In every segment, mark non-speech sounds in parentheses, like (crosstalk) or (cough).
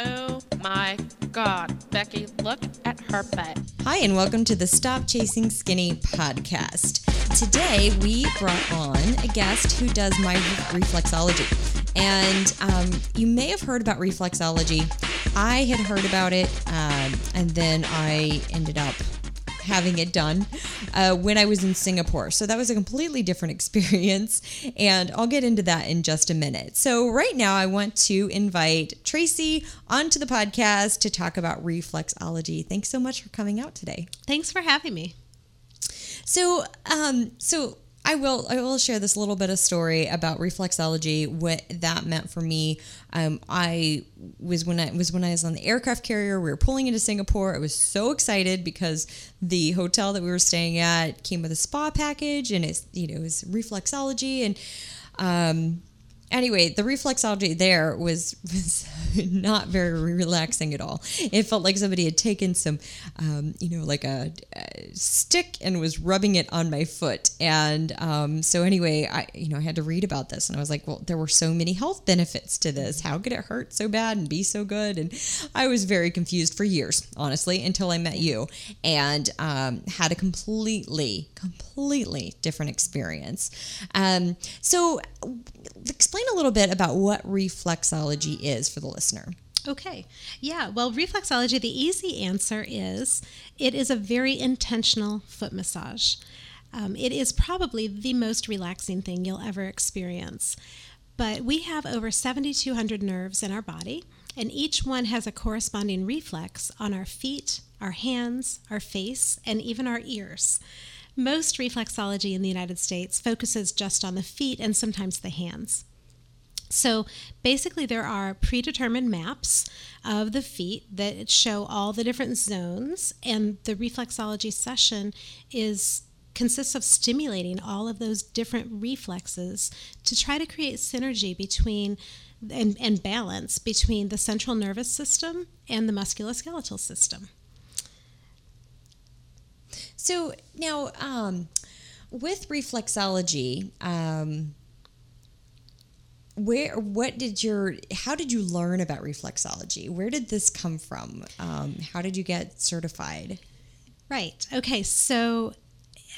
Oh my god, Becky, look at her butt. Hi, and welcome to the Stop Chasing Skinny podcast. Today, we brought on a guest who does my reflexology. And um, you may have heard about reflexology. I had heard about it, um, and then I ended up having it done uh, when I was in Singapore. So that was a completely different (laughs) experience. And I'll get into that in just a minute. So, right now, I want to invite Traci onto the podcast to talk about reflexology. Thanks so much for coming out today. Thanks for having me. So, um, so I will I will share this little bit of story about reflexology, what that meant for me. Um, I was when I was when I was on the aircraft carrier. We were pulling into Singapore. I was so excited because the hotel that we were staying at came with a spa package, and it's you know it was reflexology and. Um, anyway, the reflexology there was, (laughs) was not very relaxing at all. It felt like somebody had taken some, um, you know, like a, a, stick and was rubbing it on my foot. And um, so anyway, I, you know, I had to read about this, and I was like, well, there were so many health benefits to this. How could it hurt so bad and be so good? And I was very confused for years, honestly, until I met you and um, had a completely, completely different experience. Um, so explain a little bit about what reflexology is for the listener. Okay. Yeah. Well, reflexology, the easy answer is it is a very intentional foot massage. Um, it is probably the most relaxing thing you'll ever experience. But we have over 7,200 nerves in our body, and each one has a corresponding reflex on our feet, our hands, our face, and even our ears. Most reflexology in the United States focuses just on the feet and sometimes the hands. So basically, there are predetermined maps of the feet that show all the different zones, and the reflexology session is consists of stimulating all of those different reflexes to try to create synergy between and, and balance between the central nervous system and the musculoskeletal system. So now, um, with reflexology, um, where what did your how did you learn about reflexology? Where did this come from? Um, how did you get certified? Right. Okay. So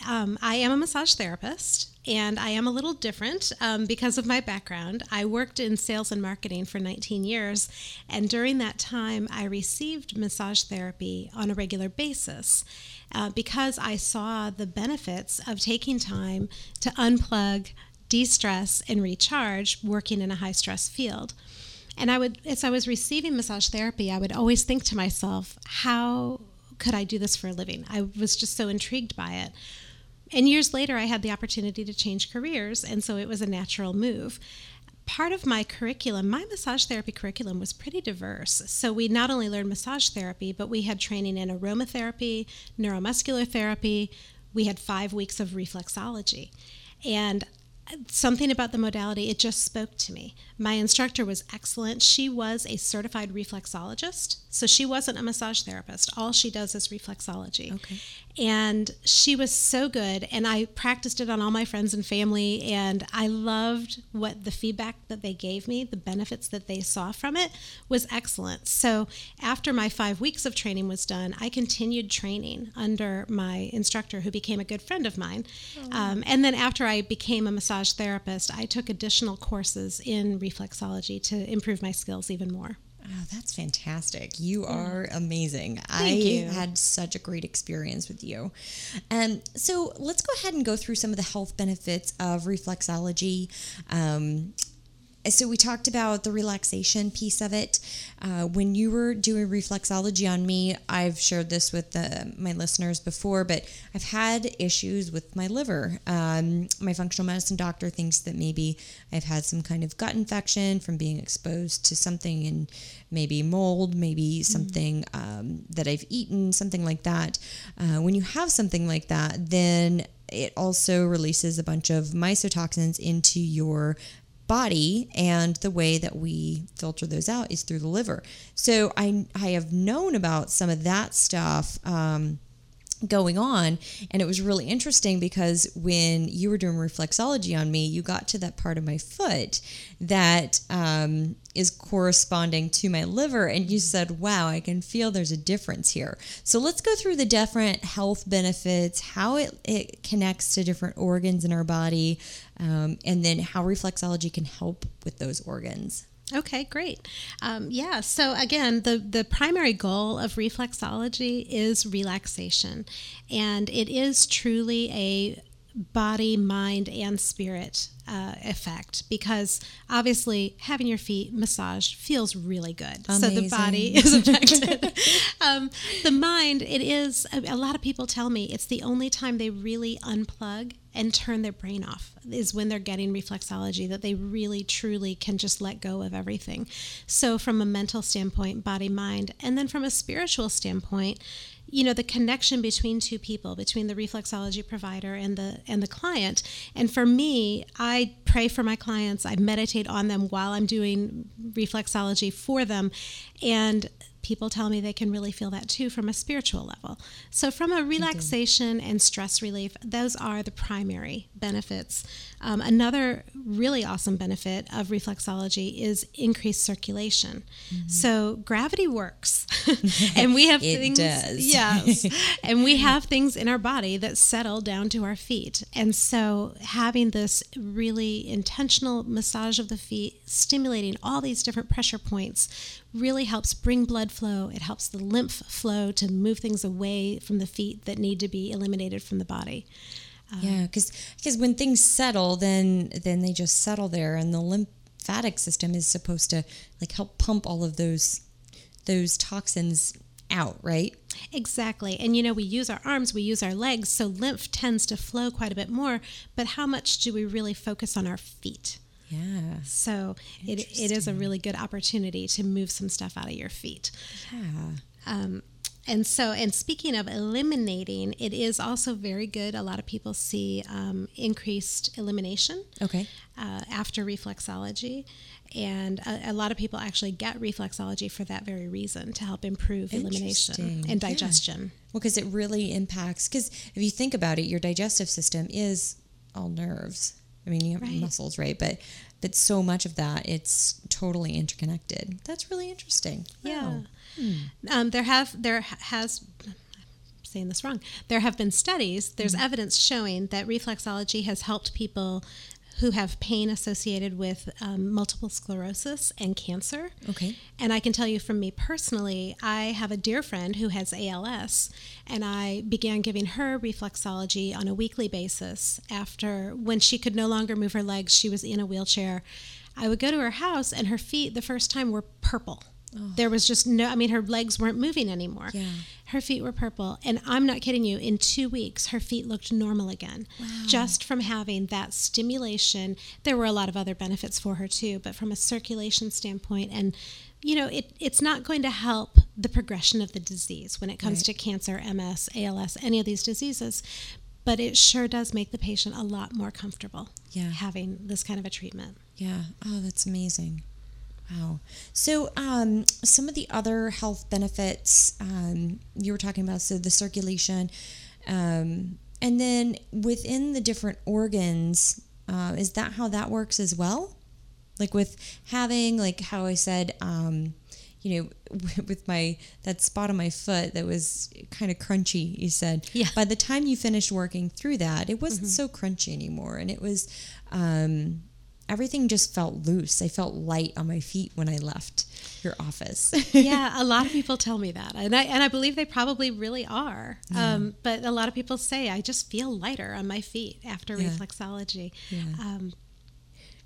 um, i am a massage therapist and i am a little different um, because of my background. I worked in sales and marketing for 19 years and during that time i received massage therapy on a regular basis uh, because i saw the benefits of taking time to unplug de stress and recharge working in a high stress field. And I would, as I was receiving massage therapy, I would always think to myself, how could I do this for a living? I was just so intrigued by it. And years later, I had the opportunity to change careers, and so it was a natural move. Part of my curriculum, my massage therapy curriculum was pretty diverse. So we not only learned massage therapy, but we had training in aromatherapy, neuromuscular therapy. We had five weeks of reflexology. And something about the modality, it just spoke to me. My instructor was excellent. She was a certified reflexologist, so she wasn't a massage therapist. All she does is reflexology. Okay. And she was so good, and I practiced it on all my friends and family, and I loved what the feedback that they gave me, the benefits that they saw from it was excellent. So after my five weeks of training was done, I continued training under my instructor, who became a good friend of mine. Oh. Um, and then after I became a massage massage therapist, I took additional courses in reflexology to improve my skills even more. Oh, that's fantastic. You are amazing. Thank I you. had such a great experience with you. Um, so let's go ahead and go through some of the health benefits of reflexology. Um, so we talked about the relaxation piece of it. Uh, when you were doing reflexology on me, I've shared this with the, my listeners before, but I've had issues with my liver. Um, my functional medicine doctor thinks that maybe I've had some kind of gut infection from being exposed to something in maybe mold, maybe mm-hmm. something um, that I've eaten, something like that. Uh, when you have something like that, then it also releases a bunch of mycotoxins into your body and the way that we filter those out is through the liver. So i i have known about some of that stuff um, going on. And it was really interesting because when you were doing reflexology on me you got to that part of my foot that um, is corresponding to my liver. And you said wow i can feel there's a difference here. So let's go through the different health benefits how it, it connects to different organs in our body um, and then how reflexology can help with those organs Okay, great. Um, yeah, so again, the, the primary goal of reflexology is relaxation, and it is truly a body, mind, and spirit uh, effect because obviously having your feet massaged feels really good. Amazing. So the body (laughs) is affected. um, the mind, it is, a, a lot of people tell me it's the only time they really unplug and turn their brain off is when they're getting reflexology that they really truly can just let go of everything so from a mental standpoint body mind and then from a spiritual standpoint you know the connection between two people between the reflexology provider and the and the client. And for me i pray for my clients. I meditate on them while i'm doing reflexology for them. And people tell me they can really feel that too from a spiritual level. So, from a relaxation and stress relief, those are the primary benefits. Um, another really awesome benefit of reflexology is increased circulation. Mm-hmm. So, gravity works, (laughs) and we have it things. Does. Yes, (laughs) and we have things in our body that settle down to our feet, and so having this really intentional massage of the feet, stimulating all these different pressure points really helps bring blood flow. It helps the lymph flow to move things away from the feet that need to be eliminated from the body. Um, yeah, because because when things settle, then then they just settle there, and the lymphatic system is supposed to like help pump all of those those toxins out, right? Exactly. And you know, we use our arms, we use our legs, so lymph tends to flow quite a bit more. But how much do we really focus on our feet? Yeah. So it, it is a really good opportunity to move some stuff out of your feet. Yeah. Um, and so, and speaking of eliminating, it is also very good. A lot of people see um, increased elimination. Okay. Uh, after reflexology, and a, a, lot of people actually get reflexology for that very reason to help improve elimination and digestion. Yeah. Well, because it really impacts. Because if you think about it, your digestive system is all nerves. I mean, you have right. muscles, right? But but so much of that, it's totally interconnected. That's really interesting. Yeah. Hmm. Um, there have there has saying this wrong. There have been studies. There's mm-hmm. evidence showing that reflexology has helped people who have pain associated with um, multiple sclerosis and cancer. Okay. And I can tell you from me personally, I have a dear friend who has ALS, and I began giving her reflexology on a weekly basis after when she could no longer move her legs, she was in a wheelchair. I would go to her house, and her feet the first time were purple. Oh. There was just no, I mean, her legs weren't moving anymore. Yeah. Her feet were purple. And I'm not kidding you, in two weeks, her feet looked normal again. Wow. Just from having that stimulation. There were a lot of other benefits for her too, but from a circulation standpoint, and you know, it, it's not going to help the progression of the disease when it comes right. to cancer, MS, ALS, any of these diseases, but it sure does make the patient a lot more comfortable yeah. having this kind of a treatment. Yeah. Oh, that's amazing. Wow. So, um, some of the other health benefits um, you were talking about, so the circulation, um, and then within the different organs, uh, is that how that works as well? Like with having, like how I said, um, you know, (laughs) with my that spot on my foot that was kind of crunchy. You said, yeah. By the time you finished working through that, it wasn't mm-hmm. so crunchy anymore, and it was. Um, everything just felt loose. I felt light on my feet when I left your office. (laughs) yeah, a lot of people tell me that, and I and I believe they probably really are. Yeah. Um, but a lot of people say I just feel lighter on my feet after yeah. reflexology. Yeah. Um,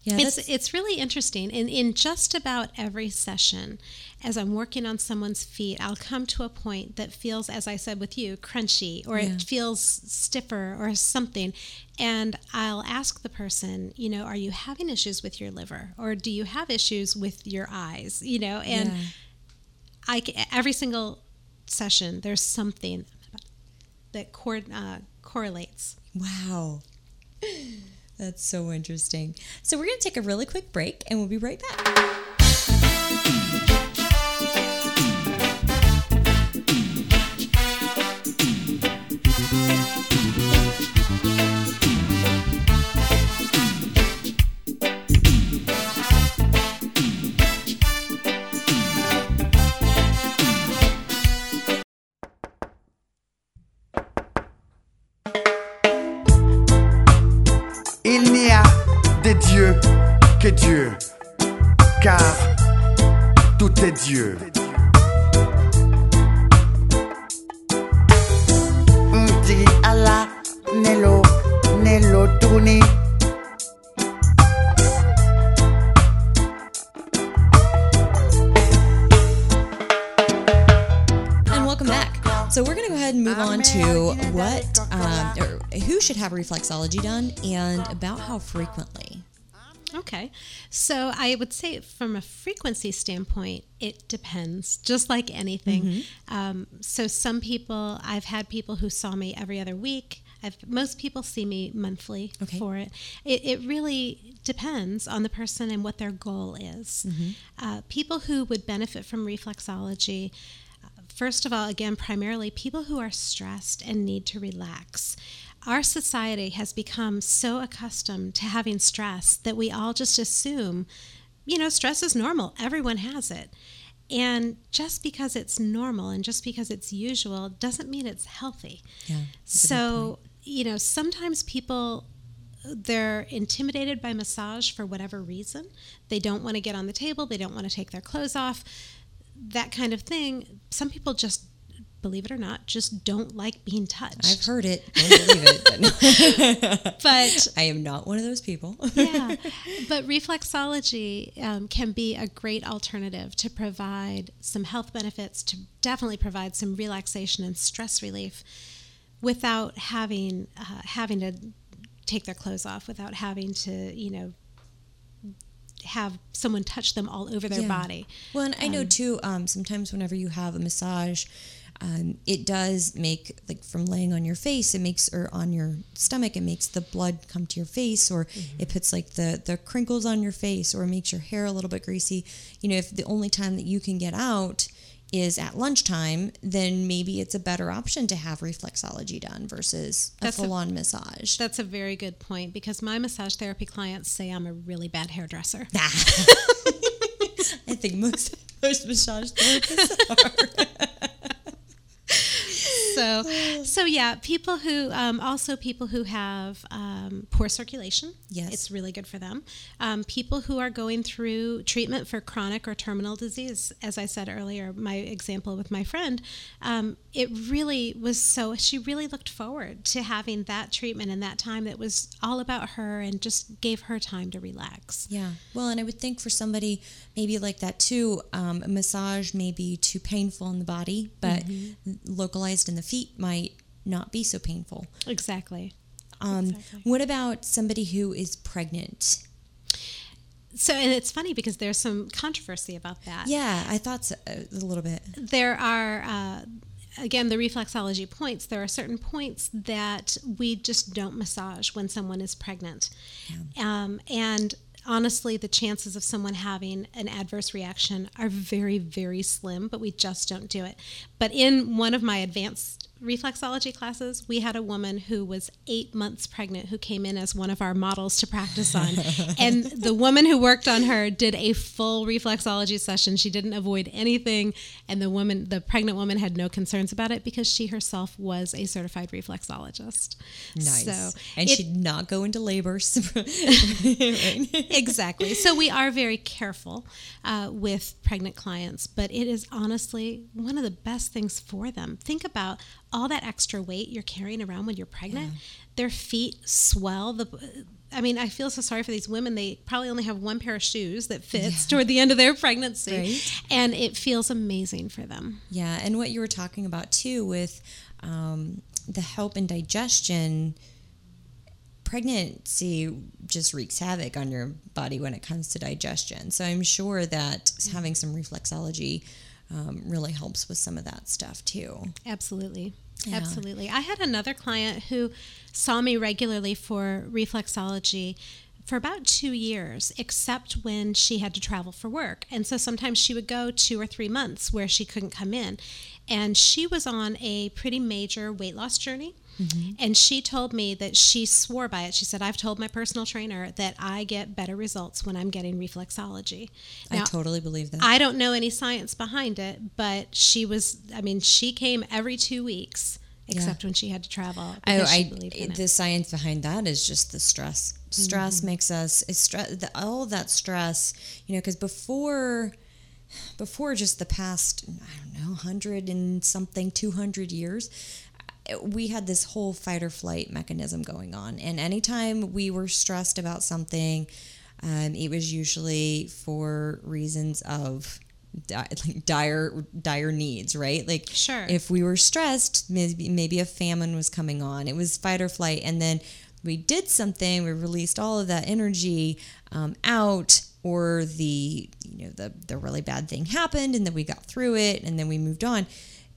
yeah, it's it's really interesting. In in just about every session, as I'm working on someone's feet, I'll come to a point that feels, as I said with you, crunchy, or yeah. it feels stiffer, or something, and I'll ask the person, you know, are you having issues with your liver, or do you have issues with your eyes, you know, and yeah. I every single session there's something that uh, correlates. Wow. That's so interesting. So, we're going to take a really quick break and we'll be right back. Que Dieu, car tout est Dieu. Ndi ala nelo nelo tuni. And welcome back. So we're going to go ahead and move on to what, um, or who should have reflexology done, and about how frequently. Okay. So I would say from a frequency standpoint, it depends, just like anything. Um, so some people, I've had people who saw me every other week. I've, most people see me monthly Okay. for it. it. It really depends on the person and what their goal is. Uh, people who would benefit from reflexology, uh, first of all, again, primarily people who are stressed and need to relax. Our society has become so accustomed to having stress that we all just assume, you know, stress is normal. Everyone has it. And just because it's normal and just because it's usual doesn't mean it's healthy. Yeah. So, you know, sometimes people they're intimidated by massage for whatever reason. They don't want to get on the table, they don't want to take their clothes off, that kind of thing. Some people just believe it or not, just don't like being touched. I've heard it. Don't believe it. (laughs) But but I am not one of those people. yeah, but reflexology um, can be a great alternative to provide some health benefits, to definitely provide some relaxation and stress relief, without having uh, having to take their clothes off, without having to you know have someone touch them all over their Yeah. body. Well, and I know too. Um, sometimes whenever you have a massage, um, it does make like from laying on your face, it makes or on your stomach, it makes the blood come to your face, or it puts like the the crinkles on your face, or makes your hair a little bit greasy. You know, if the only time that you can get out is at lunchtime, then maybe it's a better option to have reflexology done versus a That's a- full on massage. That's a very good point because my massage therapy clients say I'm a really bad hairdresser. (laughs) I think most most massage therapists (laughs) are. So so yeah people who um, also people who have um, poor circulation Yes. it's really good for them um, people who are going through treatment for chronic or terminal disease as i said earlier my example with my friend um, it really was so she really looked forward to having that treatment and that time that was all about her and just gave her time to relax Yeah. Well, and I would think for somebody maybe like that too, um, a massage may be too painful in the body, but localized in the feet might not be so painful. exactly Um, Exactly. What about somebody who is pregnant? so and it's funny because there's some controversy about that Yeah, I thought so, a little bit. there are uh, again the reflexology points there are certain points that we just don't massage when someone is pregnant um, and honestly the chances of someone having an adverse reaction are very very slim but we just don't do it. But in one of my advanced reflexology classes we had a woman who was eight months pregnant who came in as one of our models to practice on (laughs) and the woman who worked on her did a full reflexology session she didn't avoid anything and the woman the pregnant woman had no concerns about it because she herself was a certified reflexologist Nice. so and it- she did not go into labor. (laughs) (laughs) exactly. So we are very careful uh, with pregnant clients, but it is honestly one of the best things for them. Think about all that extra weight you're carrying around when you're pregnant. Their feet swell. The I mean, I feel so sorry for these women. They probably only have one pair of shoes that fits toward the end of their pregnancy, Right. and it feels amazing for them. Yeah, and what you were talking about too with um, the help in digestion, pregnancy just wreaks havoc on your body when it comes to digestion. So I'm sure that having some reflexology um, really helps with some of that stuff too. Absolutely. Yeah. Absolutely. I had another client who saw me regularly for reflexology for about two years, except when she had to travel for work. And so sometimes she would go two or three months where she couldn't come in. And she was on a pretty major weight loss journey. And she told me that she swore by it. She said, I've told my personal trainer that I get better results when I'm getting reflexology. I totally believe that. I don't know any science behind it, but she was, I mean, she came every two weeks except when she had to travel. I, she I believed the science behind that is just the stress. Stress Mm-hmm. makes us it's stress. The, all that stress, you know, because before, before just the past, I don't know, hundred and something, two hundred years, we had this whole fight or flight mechanism going on, and anytime we were stressed about something, um, it was usually for reasons of di- (laughs) like dire dire needs, right? Like Sure. if we were stressed, maybe maybe a famine was coming on. It was fight or flight, and then we did something. We released all of that energy um, out, or the you know the the really bad thing happened, and then we got through it, and then we moved on.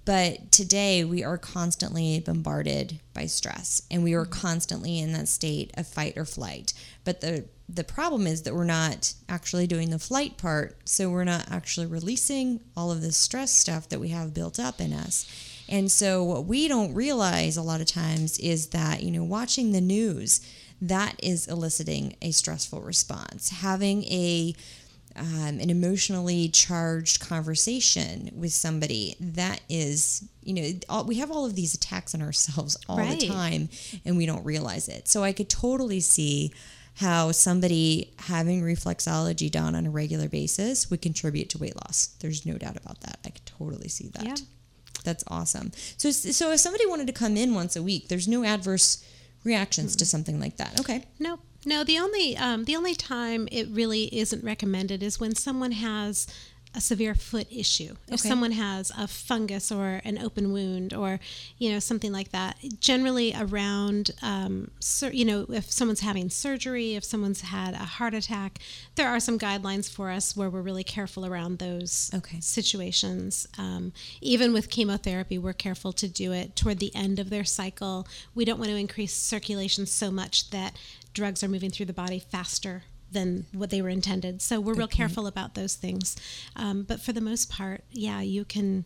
But today we are constantly bombarded by stress, and we are mm-hmm. constantly in that state of fight or flight. But the the problem is that we're not actually doing the flight part, so we're not actually releasing all of this stress stuff that we have built up in us. And so what we don't realize a lot of times is that, you know, watching the news, that is eliciting a stressful response. Having a um, an emotionally charged conversation with somebody that is you know all, we have all of these attacks on ourselves all Right. the time and we don't realize it. So i could totally see how somebody having reflexology done on a regular basis would contribute to weight loss. There's no doubt about that. I could totally see that. Yeah. that's awesome. So so if somebody wanted to come in once a week there's no adverse reactions to something like that. Okay. Nope. No, the only um, the only time it really isn't recommended is when someone has a severe foot issue. If Okay. someone has a fungus or an open wound or you know something like that. Generally around um, sur- you know if someone's having surgery, if someone's had a heart attack, there are some guidelines for us where we're really careful around those Okay. situations. Um, even with chemotherapy, we're careful to do it toward the end of their cycle. We don't want to increase circulation so much that drugs are moving through the body faster than what they were intended. So we're real careful about those things. Um, but for the most part, yeah, you can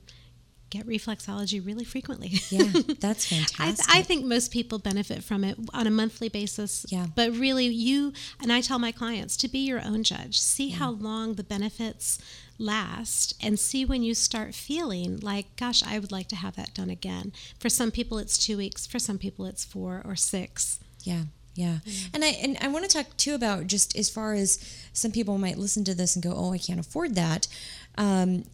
get reflexology really frequently. yeah (laughs) that's I, fantastic I think most people benefit from it on a monthly basis. Yeah. But really, you and I tell my clients to be your own judge. See how long the benefits last and see when you start feeling like, gosh, I would like to have that done again. For some people, it's two weeks. For some people, it's four or six. Yeah, yeah. And I and I want to talk too about just as far as some people might listen to this and go, "Oh, I can't afford that." Um,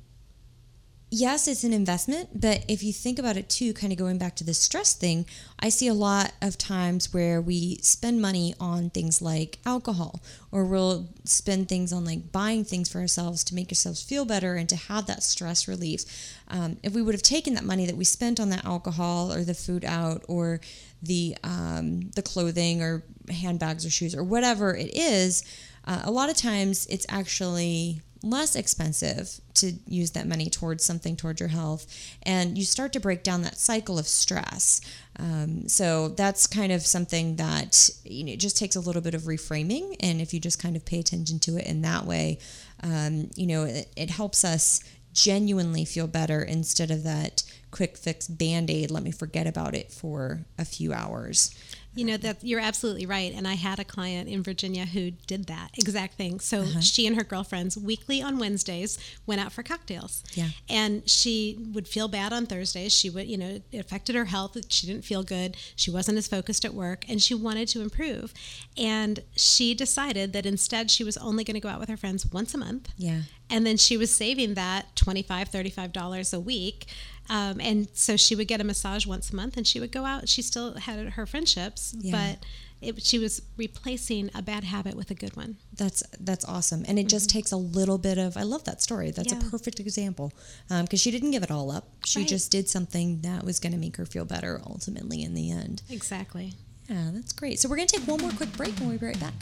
yes, it's an investment, but if you think about it too, kind of going back to the stress thing, I see a lot of times where we spend money on things like alcohol, or we'll spend things on like buying things for ourselves to make ourselves feel better and to have that stress relief. Um, if we would have taken that money that we spent on that alcohol or the food out or the um, the clothing or handbags or shoes or whatever it is, uh, a lot of times it's actually less expensive to use that money towards something towards your health. And you start to break down that cycle of stress. Um, so that's kind of something that you know just takes a little bit of reframing. And if you just kind of pay attention to it in that way um, you know it, it helps us genuinely feel better instead of that quick fix band-aid let me forget about it for a few hours You know that you're absolutely right. And I had a client in Virginia who did that exact thing. So uh-huh. she and her girlfriends weekly on Wednesdays went out for cocktails. Yeah. And she would feel bad on Thursdays. She would, you know, it affected her health. She didn't feel good. She wasn't as focused at work and she wanted to improve. And she decided that instead she was only going to go out with her friends once a month. yeah And then she was saving that $25, $35 a week. Um, and so she would get a massage once a month and she would go out. She still had her friendships, Yeah. but it, she was replacing a bad habit with a good one. That's that's awesome, and it just takes a little bit of. I love that story. That's Mm-hmm. Yeah. a perfect example because she didn't give it all up. She Right. just did something that was going to make her feel better ultimately in the end. Exactly. Yeah, that's great. So we're going to take one more quick break, and we'll be right back.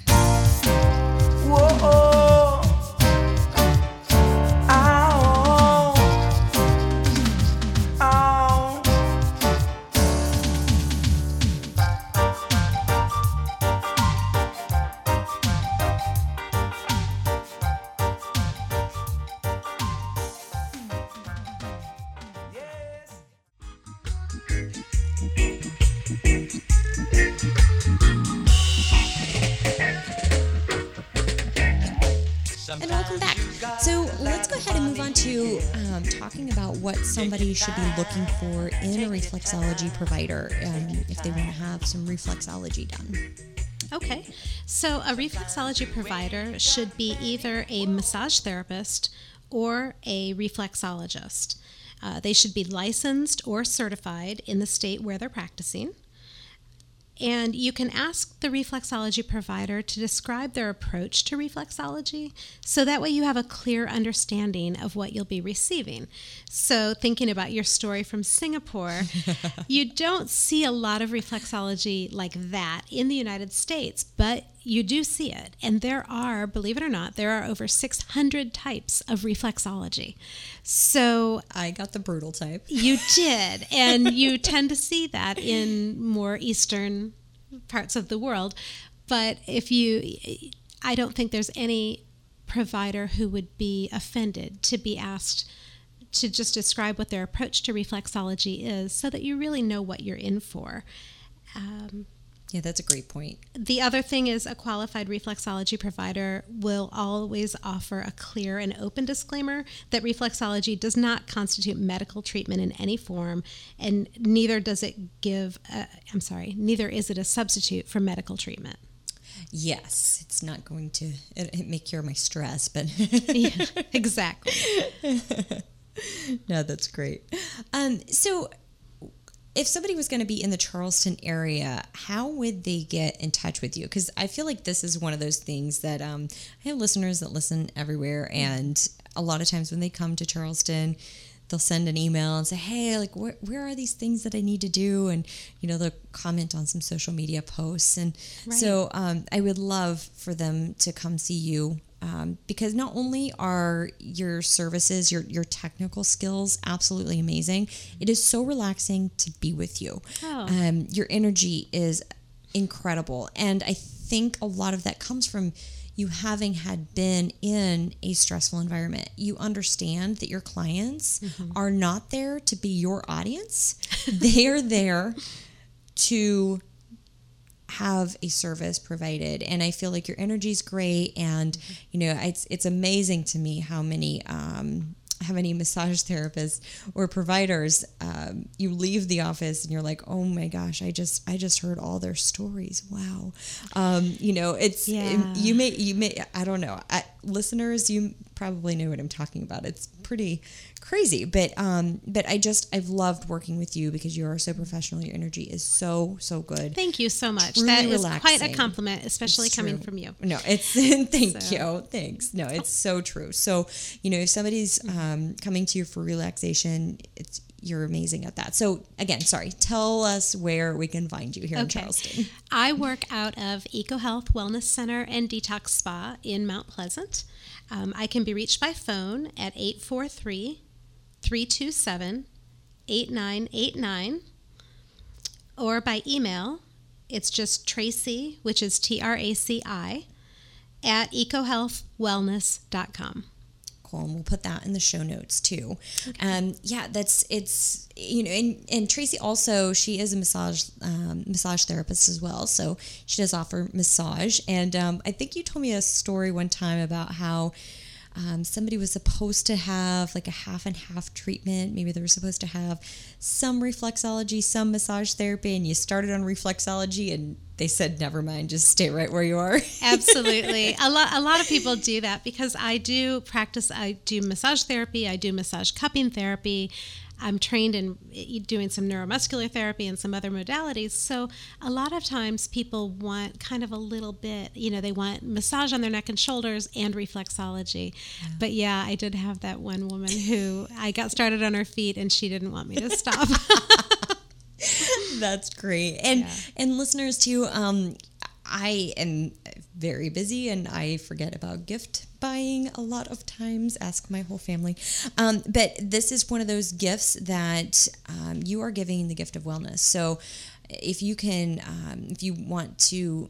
Whoa. And welcome back. So let's go ahead and move on to um, talking about what somebody should be looking for in a reflexology provider um, if they want to have some reflexology done. Okay, so a reflexology provider should be either a massage therapist or a reflexologist. Uh, they should be licensed or certified in the state where they're practicing. And you can ask the reflexology provider to describe their approach to reflexology so that way you have a clear understanding of what you'll be receiving. So, thinking about your story from Singapore, (laughs) you don't see a lot of reflexology like that in the United States, but you do see it. And there are, believe it or not, there are over 600 types of reflexology. So, I got the brutal type. you (laughs) did. And you tend to see that in more Eastern parts of the world. But if you, I don't think there's any provider who would be offended to be asked to just describe what their approach to reflexology is so that you really know what you're in for. Um, Yeah, that's a great point. the other thing is a qualified reflexology provider will always offer a clear and open disclaimer that reflexology does not constitute medical treatment in any form and neither does it give i I'm sorry, neither is it a substitute for medical treatment. Yes, it's not going to it, it may cure my stress, but (laughs) yeah, (laughs) exactly. no, that's great. Um, so, if somebody was going to be in the Charleston area, how would they get in touch with you? Because I feel like this is one of those things that um, I have listeners that listen everywhere, and a lot of times when they come to Charleston, they'll send an email and say, "Hey, like, where, where are these things that I need to do?" And you know, they'll comment on some social media posts, and so um, I would love for them to come see you um, because not only are your services, your your technical skills absolutely amazing, it is so relaxing to be with you. Oh. Um, your energy is incredible, and I think a lot of that comes from you having had been in a stressful environment. You understand that your clients are not there to be your audience; they are there to have a service provided and i feel like your energy is great and you know it's it's amazing to me how many um how many massage therapists or providers um, you leave the office and you're like oh my gosh i just i just heard all their stories. Wow. Um, you know it's Yeah. you may you may i don't know. I, listeners you probably know what i'm talking about it's pretty crazy but um but i just i've loved working with you because you are so professional your energy is so so good Thank you so much. Truly that is quite a compliment, especially It's coming true. from you. No, it's (laughs) thank So- you, thanks. No, it's so true. So you know, if somebody's um, coming to you for relaxation, it's you're amazing at that. So again, sorry, tell us where we can find you here in Charleston. I work out of EcoHealth Wellness Center and Detox Spa in Mount Pleasant. Um, I can be reached by phone at 843 327 8989 or by email. It's just Traci, which is T R A C I, at ecohealthwellness.com. Cool, and we'll put that in the show notes too. Um, yeah, that's it's you know, and, and Traci also she is a massage um, massage therapist as well, so she does offer massage. And um, I think you told me a story one time about how. Um, somebody was supposed to have like a half and half treatment. Maybe they were supposed to have some reflexology, some massage therapy, and you started on reflexology, and they said, "Never mind, just stay right where you are." (laughs) Absolutely. a lot a lot of people do that because I do practice I do massage therapy, I do massage cupping therapy. I'm trained in doing some neuromuscular therapy and some other modalities. So a lot of times people want kind of a little bit, you know, they want massage on their neck and shoulders and reflexology. But yeah, I did have that one woman who I got started on her feet and she didn't want me to stop. (laughs) That's great. And Yeah. and listeners too, um I am very busy and I forget about gift buying a lot of times. Ask my whole family. Um, but this is one of those gifts that um, you are giving the gift of wellness. So if you can, um, if you want to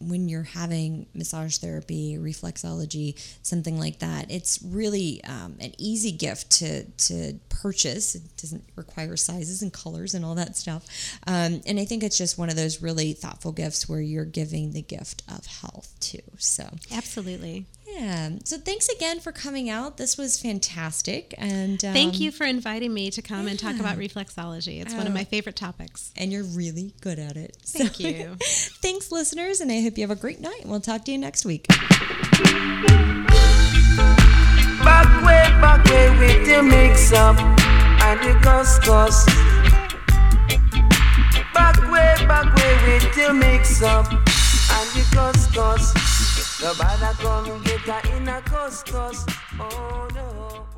when you're having massage therapy, reflexology, something like that, it's really um, an easy gift to to purchase. It doesn't require sizes and colors and all that stuff. Um, and I think it's just one of those really thoughtful gifts where you're giving the gift of health too. So Absolutely. Yeah. So thanks again for coming out. This was fantastic. And um, Thank you for inviting me to come and talk about reflexology. It's one of Oh. my favorite topics. And you're really good at it. Thank So- you. (laughs) thanks, listeners. And I hope you have a great night. We'll talk to you next week. Back way, back way with the mix up and the couscous. Back way, back way with the mix up and the couscous. The bada come get her in a couscous. Oh no.